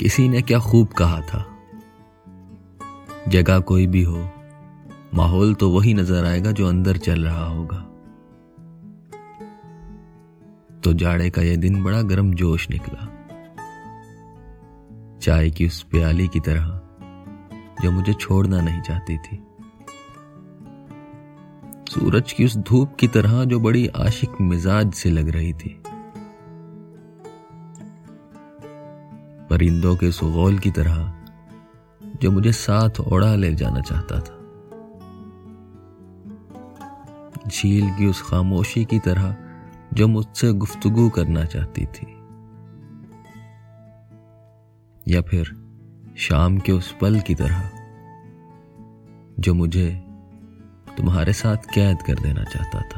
किसी ने क्या खूब कहा था? जगह कोई भी हो, माहौल तो वही नज़र आएगा जो अंदर चल रहा होगा। तो जाड़े का यह दिन बड़ा गर्म जोश निकला। चाय की उस प्याली की तरह, जो मुझे छोड़ना नहीं चाहती थी। सूरज की उस धूप की तरह, जो बड़ी आशिक मिजाज से लग रही थी। परिंदों के सुगौल की तरह जो मुझे साथ ओढ़ा ले जाना चाहता था। झील की उस खामोशी की तरह जो मुझसे गुफ्तगु करना चाहती थी। या फिर शाम के उस पल की तरह जो मुझे तुम्हारे साथ कैद कर देना चाहता था।